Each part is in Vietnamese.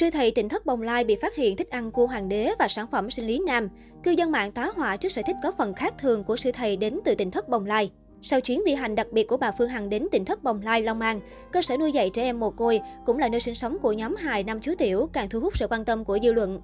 Sư thầy tỉnh thất Bồng Lai bị phát hiện thích ăn cua hoàng đế và sản phẩm sinh lý nam. Cư dân mạng tá hỏa trước sở thích có phần khác thường của sư thầy đến từ tỉnh thất Bồng Lai. Sau chuyến vi hành đặc biệt của bà Phương Hằng đến tỉnh thất Bồng Lai, Long An, cơ sở nuôi dạy trẻ em mồ côi cũng là nơi sinh sống của nhóm hài năm chú tiểu càng thu hút sự quan tâm của dư luận.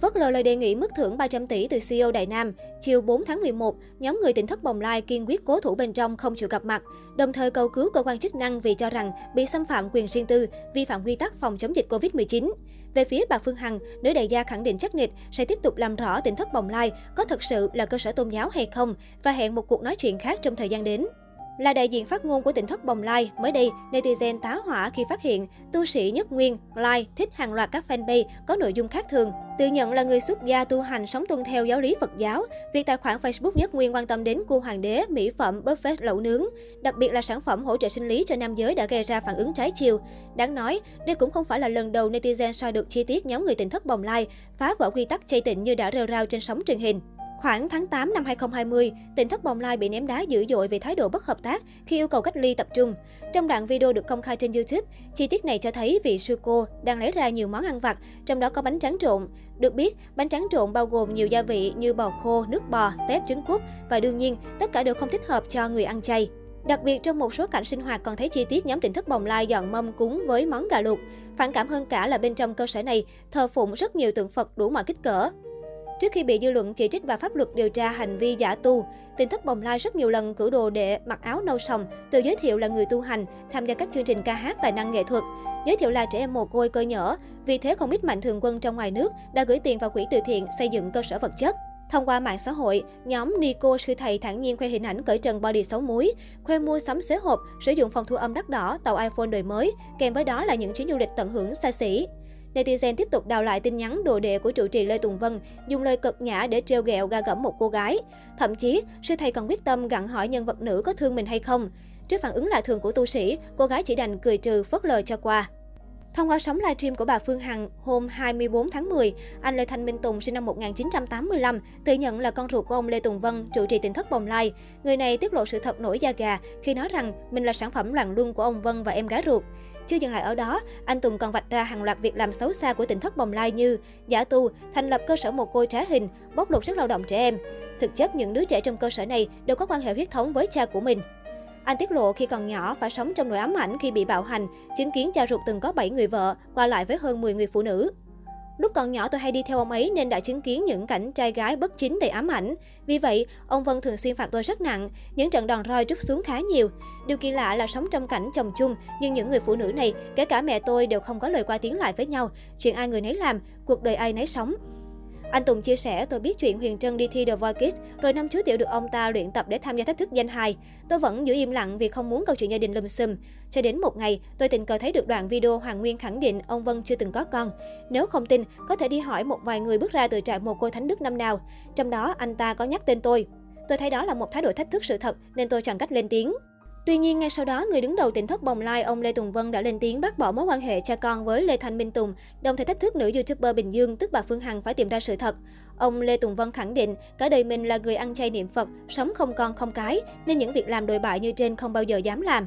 Phớt lờ lời đề nghị mức thưởng 300 tỷ từ CEO Đại Nam, chiều 4 tháng 11, nhóm người tỉnh thất Bồng Lai kiên quyết cố thủ bên trong không chịu gặp mặt, đồng thời cầu cứu cơ quan chức năng vì cho rằng bị xâm phạm quyền riêng tư, vi phạm quy tắc phòng chống dịch Covid-19. Về phía bà Phương Hằng, nữ đại gia khẳng định chắc nịch sẽ tiếp tục làm rõ tỉnh thất Bồng Lai có thật sự là cơ sở tôn giáo hay không và hẹn một cuộc nói chuyện khác trong thời gian đến. Là đại diện phát ngôn của tỉnh thất Bồng Lai, mới đây, netizen tá hỏa khi phát hiện tu sĩ Nhất Nguyên, Lai thích hàng loạt các fanpage có nội dung khác thường. Tự nhận là người xuất gia tu hành sống tuân theo giáo lý Phật giáo, việc tài khoản Facebook Nhất Nguyên quan tâm đến cua hoàng đế, mỹ phẩm, buffet lẩu nướng, đặc biệt là sản phẩm hỗ trợ sinh lý cho nam giới đã gây ra phản ứng trái chiều. Đáng nói, đây cũng không phải là lần đầu netizen soi được chi tiết nhóm người tỉnh thất Bồng Lai phá vỡ quy tắc chay tịnh như đã rêu rao trên sóng truyền hình. Khoảng tháng 8 năm 2020, tỉnh thất Bồng Lai bị ném đá dữ dội vì thái độ bất hợp tác khi yêu cầu cách ly tập trung. Trong đoạn video được công khai trên YouTube, chi tiết này cho thấy vị sư cô đang lấy ra nhiều món ăn vặt, trong đó có bánh tráng trộn. Được biết, bánh tráng trộn bao gồm nhiều gia vị như bò khô, nước bò, tép trứng cút và đương nhiên, tất cả đều không thích hợp cho người ăn chay. Đặc biệt trong một số cảnh sinh hoạt còn thấy chi tiết nhóm tỉnh thất bồng lai dọn mâm cúng với món gà luộc. Phản cảm hơn cả là bên trong cơ sở này thờ phụng rất nhiều tượng Phật đủ mọi kích cỡ. Trước khi bị dư luận chỉ trích và pháp luật điều tra hành vi giả tu, tỉnh thất bồng lai rất nhiều lần cử đồ đệ mặc áo nâu sòng, tự giới thiệu là người tu hành, tham gia các chương trình ca hát tài năng nghệ thuật, giới thiệu là trẻ em mồ côi cơ nhở. Vì thế không ít mạnh thường quân trong ngoài nước đã gửi tiền vào quỹ từ thiện xây dựng cơ sở vật chất. Thông qua mạng xã hội, nhóm Nico sư thầy thản nhiên khoe hình ảnh cởi trần body xấu muối, khoe mua sắm xế hộp, sử dụng phòng thu âm đắt đỏ, tàu iPhone đời mới, kèm với đó là những chuyến du lịch tận hưởng xa xỉ. Netizen tiếp tục đào lại tin nhắn đồ đệ của trụ trì Lê Tùng Vân, dùng lời cực nhã để trêu ghẹo ga gẫm một cô gái. Thậm chí, sư thầy còn quyết tâm gặn hỏi nhân vật nữ có thương mình hay không. Trước phản ứng lạ thường của tu sĩ, cô gái chỉ đành cười trừ phớt lờ cho qua. Thông qua sóng livestream của bà Phương Hằng hôm 24 tháng 10, anh Lê Thanh Minh Tùng sinh năm 1985 tự nhận là con ruột của ông Lê Tùng Vân, trụ trì tỉnh thất Bồng Lai. Người này tiết lộ sự thật nổi da gà khi nói rằng mình là sản phẩm loạn luân của ông Vân và em gái ruột. Chưa dừng lại ở đó, anh Tùng còn vạch ra hàng loạt việc làm xấu xa của tỉnh thất Bồng Lai như giả tu, thành lập cơ sở mồ côi trá hình, bóc lột sức lao động trẻ em. Thực chất, những đứa trẻ trong cơ sở này đều có quan hệ huyết thống với cha của mình. Anh tiết lộ khi còn nhỏ phải sống trong nỗi ám ảnh khi bị bạo hành, chứng kiến cha ruột từng có 7 người vợ, qua lại với hơn 10 người phụ nữ. Lúc còn nhỏ tôi hay đi theo ông ấy nên đã chứng kiến những cảnh trai gái bất chính đầy ám ảnh. Vì vậy, ông Vân thường xuyên phạt tôi rất nặng, những trận đòn roi trút xuống khá nhiều. Điều kỳ lạ là sống trong cảnh chồng chung, nhưng những người phụ nữ này, kể cả mẹ tôi đều không có lời qua tiếng lại với nhau. Chuyện ai người nấy làm, cuộc đời ai nấy sống. Anh Tùng chia sẻ, tôi biết chuyện Huyền Trân đi thi The Voice Kids, rồi năm chú Tiểu được ông ta luyện tập để tham gia thách thức danh hài. Tôi vẫn giữ im lặng vì không muốn câu chuyện gia đình lùm xùm. Cho đến một ngày, tôi tình cờ thấy được đoạn video Hoàng Nguyên khẳng định ông Vân chưa từng có con. Nếu không tin, có thể đi hỏi một vài người bước ra từ trại mồ côi Thánh Đức năm nào. Trong đó, anh ta có nhắc tên tôi. Tôi thấy đó là một thái độ thách thức sự thật, nên tôi chẳng cách lên tiếng. Tuy nhiên, ngay sau đó, người đứng đầu tỉnh thất Bồng Lai, ông Lê Tùng Vân đã lên tiếng bác bỏ mối quan hệ cha con với Lê Thanh Minh Tùng, đồng thời thách thức nữ YouTuber Bình Dương, tức bà Phương Hằng phải tìm ra sự thật. Ông Lê Tùng Vân khẳng định, cả đời mình là người ăn chay niệm Phật, sống không con không cái, nên những việc làm đồi bại như trên không bao giờ dám làm.